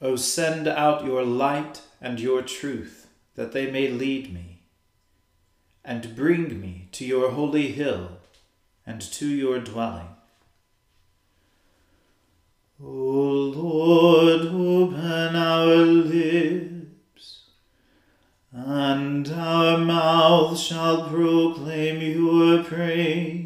O send out your light and your truth, that they may lead me, and bring me to your holy hill and to your dwelling. O Lord, open our lips, and our mouth shall proclaim your praise.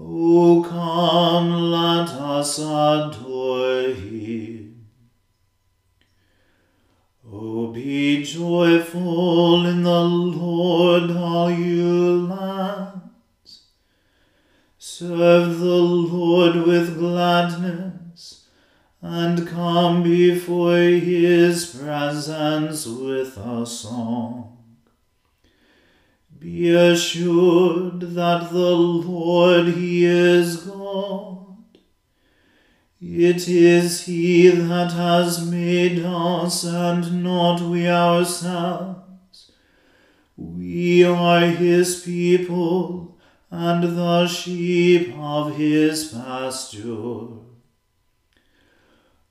O come, let us adore him. O be joyful It is He that has made us and not we ourselves. We are His people and the sheep of His pasture.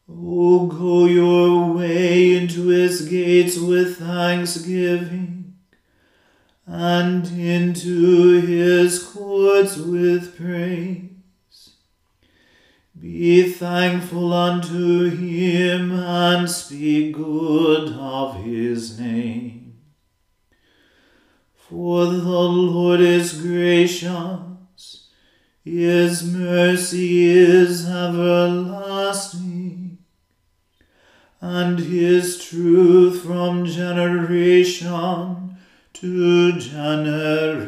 O go your way into His gates with thanksgiving and into his courts with praise. Be thankful unto him and speak good of his name. For the Lord is gracious, his mercy is everlasting, and his truth from generation to generation.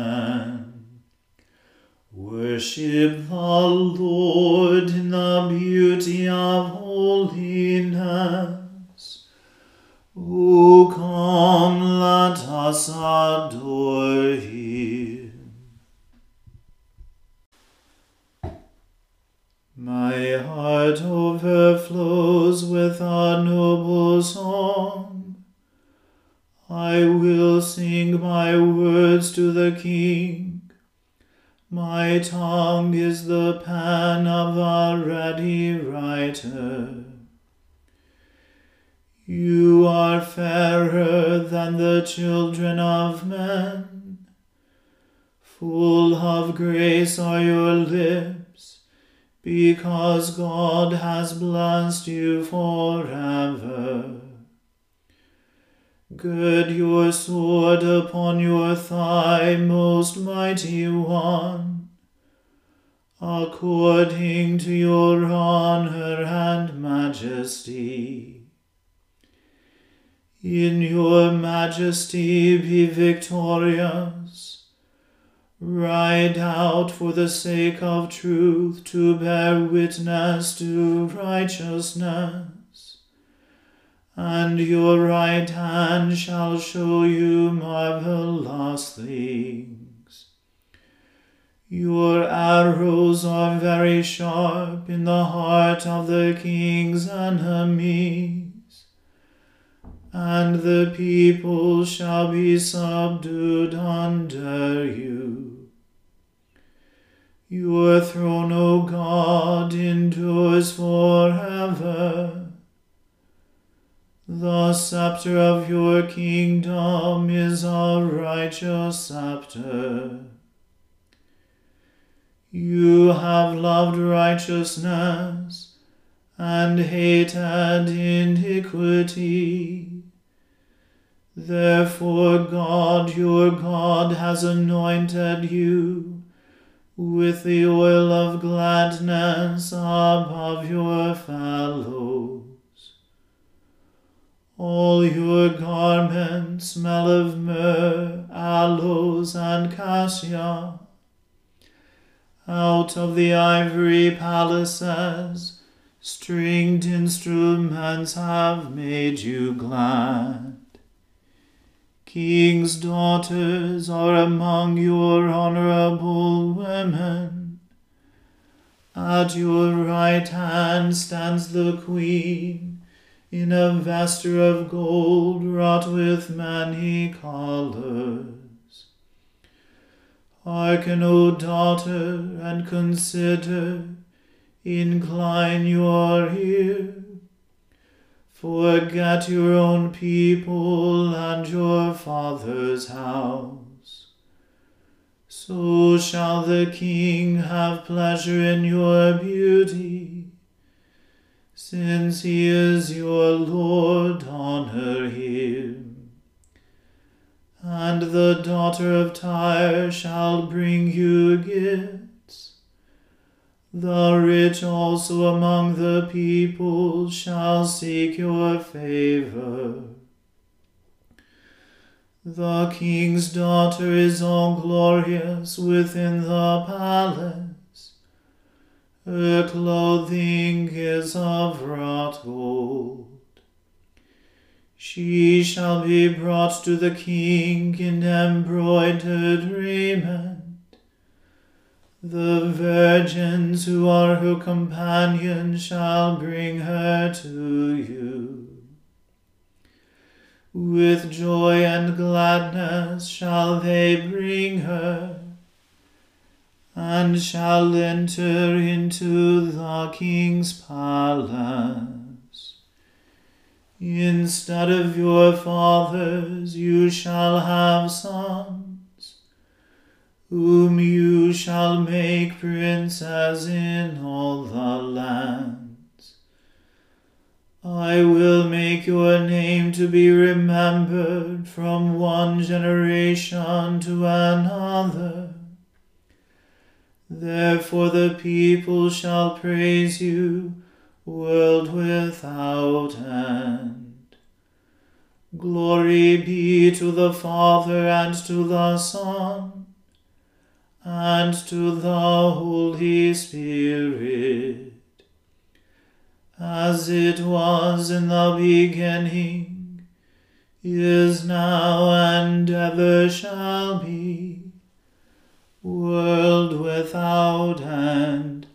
Worship the Lord in the beauty of holiness. O come, let us adore him. My heart overflows children of men. Full of grace are your lips, because God has blessed you forever. Gird your sword upon your thigh, most mighty one, according to your honor and majesty. In your majesty be victorious. Ride out for the sake of truth to bear witness to righteousness and your right hand shall show you marvelous things. Your arrows are very sharp in the heart of the king's enemies, and the people shall be subdued under you. Your throne, O God, endures forever. The scepter of your kingdom is a righteous scepter. You have loved righteousness and hated iniquity. Therefore, God your God has anointed you with the oil of gladness above your fellows. All your garments smell of myrrh, aloes, and cassia out of the ivory palaces, stringed instruments have made you glad. King's daughters are among your honorable women. At your right hand stands the queen, in a vesture of gold wrought with many colors. Hearken, O daughter, and consider, incline your ear. Forget your own people and your father's house. So shall the king have pleasure in your beauty. Since he is your Lord, honor him. And the daughter of Tyre shall bring you gifts. The rich also among the people shall seek your favor. The king's daughter is all glorious within the palace. Her clothing is of wrought gold. She shall be brought to the king in embroidered raiment. The virgins who are her companions shall bring her to you. With joy and gladness shall they bring her, and shall enter into the king's palace. Instead of your fathers, you shall have sons, whom you shall make princes in all the lands. I will make your name to be remembered from one generation to another. Therefore the people shall praise you world without end. Glory be to the Father and to the Son and to the Holy Spirit, as it was in the beginning, is now, and ever shall be, world without end.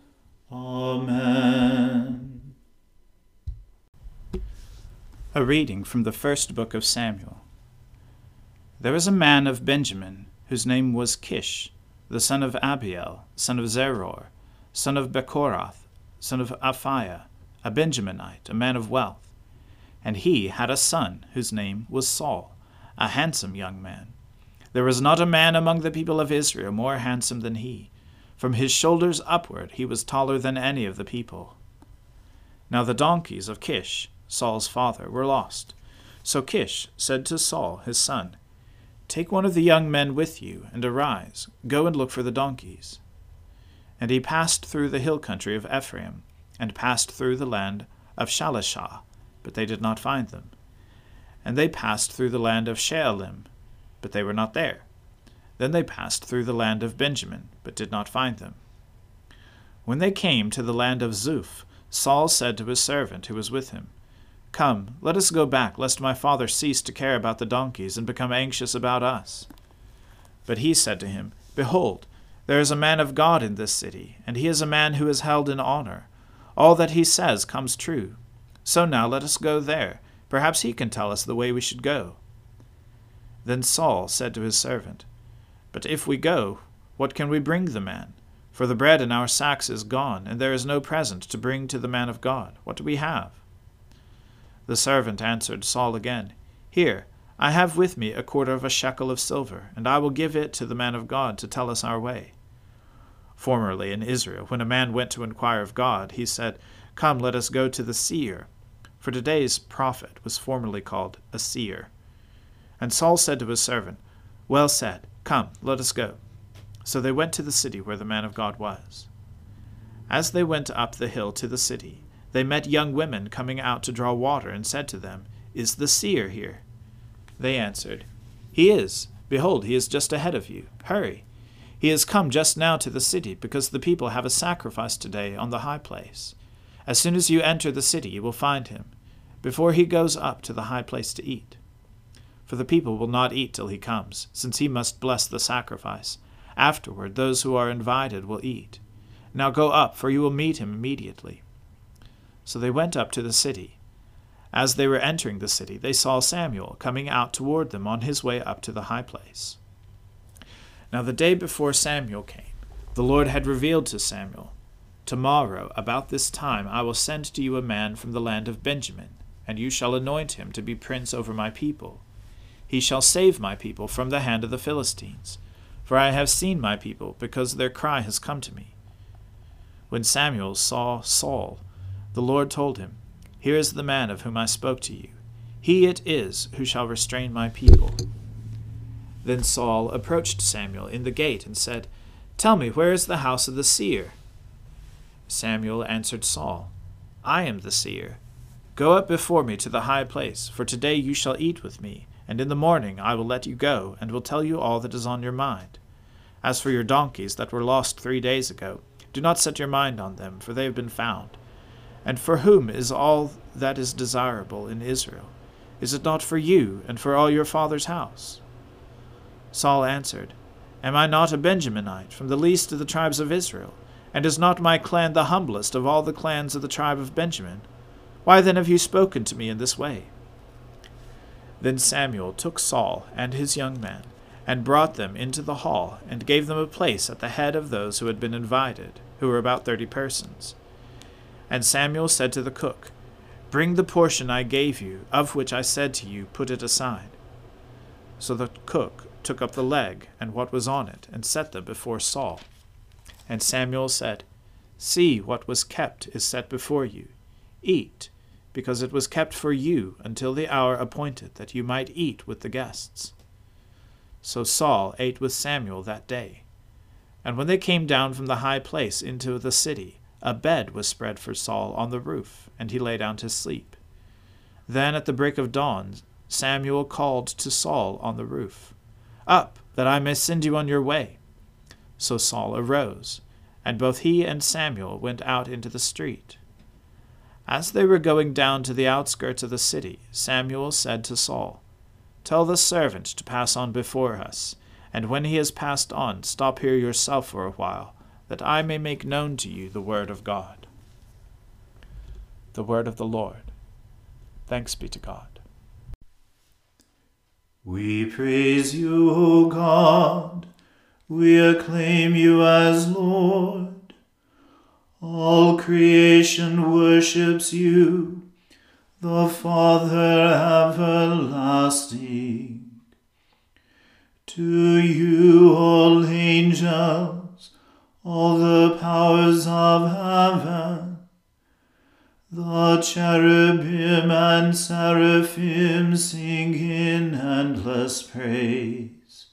Amen. A reading from the first book of Samuel. There was a man of Benjamin, whose name was Kish, the son of Abiel, son of Zeror, son of Bechorath, son of Aphiah, a Benjaminite, a man of wealth. And he had a son, whose name was Saul, a handsome young man. There was not a man among the people of Israel more handsome than he. From his shoulders upward he was taller than any of the people. Now the donkeys of Kish, Saul's father, were lost. So Kish said to Saul his son, Take one of the young men with you, and arise, go and look for the donkeys. And he passed through the hill country of Ephraim, and passed through the land of Shalishah, but they did not find them. And they passed through the land of Shaalim, but they were not there. Then they passed through the land of Benjamin, but did not find them. When they came to the land of Zuph, Saul said to his servant who was with him, Come, let us go back, lest my father cease to care about the donkeys and become anxious about us. But he said to him, Behold, There is a man of God in this city, and he is a man who is held in honor. All that he says comes true. So now let us go there. Perhaps he can tell us the way we should go. Then Saul said to his servant, But if we go, what can we bring the man? For the bread in our sacks is gone, and there is no present to bring to the man of God. What do we have? The servant answered Saul again, Here, I have with me a quarter of a shekel of silver, and I will give it to the man of God to tell us our way. Formerly in Israel, when a man went to inquire of God, he said, Come, let us go to the seer. For today's prophet was formerly called a seer. And Saul said to his servant, Well said, come, let us go. So they went to the city where the man of God was. As they went up the hill to the city, they met young women coming out to draw water, and said to them, Is the seer here? They answered, He is. Behold, he is just ahead of you. Hurry. He has come just now to the city, because the people have a sacrifice today on the high place. As soon as you enter the city, you will find him, before he goes up to the high place to eat. For the people will not eat till he comes, since he must bless the sacrifice. Afterward, those who are invited will eat. Now go up, for you will meet him immediately. So they went up to the city. As they were entering the city, they saw Samuel coming out toward them on his way up to the high place. Now the day before Samuel came, the Lord had revealed to Samuel, Tomorrow, about this time, I will send to you a man from the land of Benjamin, and you shall anoint him to be prince over my people. He shall save my people from the hand of the Philistines, for I have seen my people, because their cry has come to me. When Samuel saw Saul, the Lord told him, Here is the man of whom I spoke to you. He it is who shall restrain my people. Then Saul approached Samuel in the gate and said, Tell me, where is the house of the seer? Samuel answered Saul, I am the seer. Go up before me to the high place, for today you shall eat with me, and in the morning I will let you go, and will tell you all that is on your mind. As for your donkeys that were lost three days ago, do not set your mind on them, for they have been found. And for whom is all that is desirable in Israel? Is it not for you and for all your father's house? Saul answered, Am I not a Benjaminite, from the least of the tribes of Israel? And is not my clan the humblest of all the clans of the tribe of Benjamin? Why then have you spoken to me in this way? Then Samuel took Saul and his young men, and brought them into the hall, and gave them a place at the head of those who had been invited, who were about thirty persons. And Samuel said to the cook, Bring the portion I gave you, of which I said to you, Put it aside. So the cook took up the leg and what was on it, and set them before Saul. And Samuel said, See, what was kept is set before you. Eat, because it was kept for you until the hour appointed that you might eat with the guests. So Saul ate with Samuel that day. And when they came down from the high place into the city, a bed was spread for Saul on the roof, and he lay down to sleep. Then at the break of dawn, Samuel called to Saul on the roof. Up, that I may send you on your way. So Saul arose, and both he and Samuel went out into the street. As they were going down to the outskirts of the city, Samuel said to Saul, Tell the servant to pass on before us, and when he has passed on, stop here yourself for a while, that I may make known to you the word of God. The word of the Lord. Thanks be to God. We praise you, O God. We acclaim you as Lord. All creation worships you, the Father everlasting. To you, all angels, all the powers of heaven, the cherubim and seraphim sing in endless praise.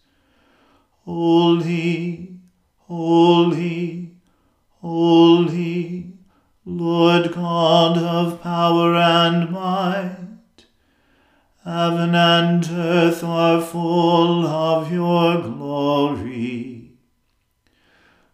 Holy, holy, holy, Lord God of power and might. Heaven and earth are full of your glory.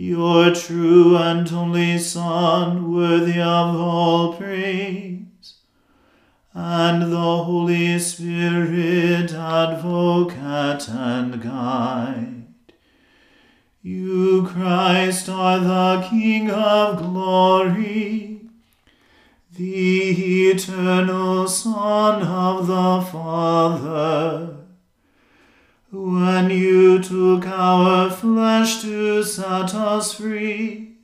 your true and only Son, worthy of all praise, and the Holy Spirit, advocate and guide. You, Christ, are the King of glory, the eternal Son of the Father. Took our flesh to set us free,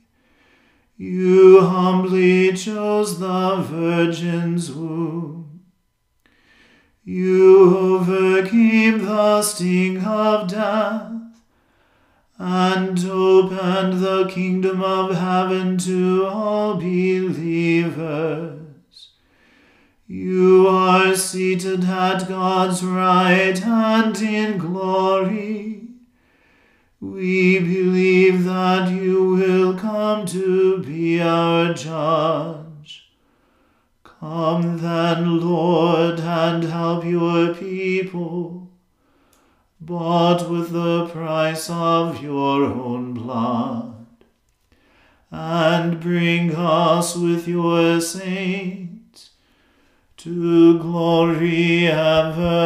you humbly chose the Virgin's womb. You overcame the sting of death and opened the kingdom of heaven to all believers. You are seated at God's right hand in glory. We believe that you will come to be our judge. Come then, Lord, and help your people, bought with the price of your own blood, and bring us with your saints to glory everlasting.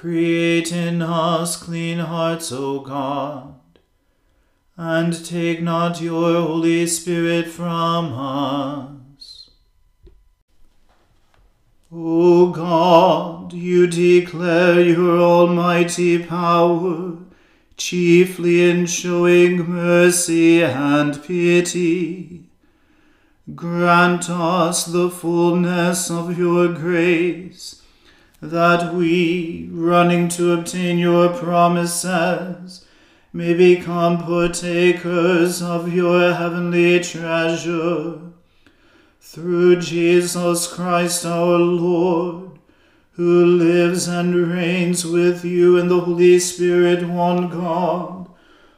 Create in us clean hearts, O God, and take not your Holy Spirit from us. O God, you declare your almighty power, chiefly in showing mercy and pity. Grant us the fullness of your grace, that we, running to obtain your promises, may become partakers of your heavenly treasure. Through Jesus Christ our Lord, who lives and reigns with you in the Holy Spirit, one God,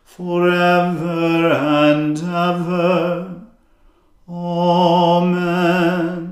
forever and ever. Amen.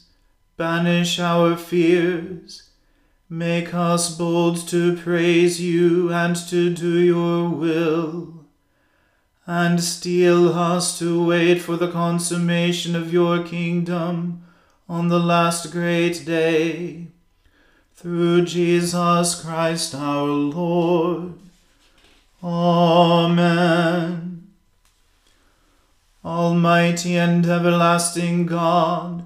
banish our fears, make us bold to praise you and to do your will, and steel us to wait for the consummation of your kingdom on the last great day. Through Jesus Christ our Lord. Amen. Almighty and everlasting God,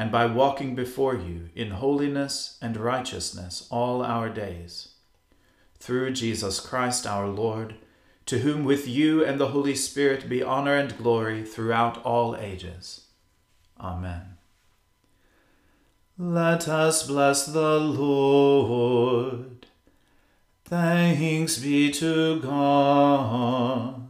and by walking before you in holiness and righteousness all our days. Through Jesus Christ our Lord, to whom with you and the Holy Spirit be honor and glory throughout all ages. Amen. Let us bless the Lord. Thanks be to God.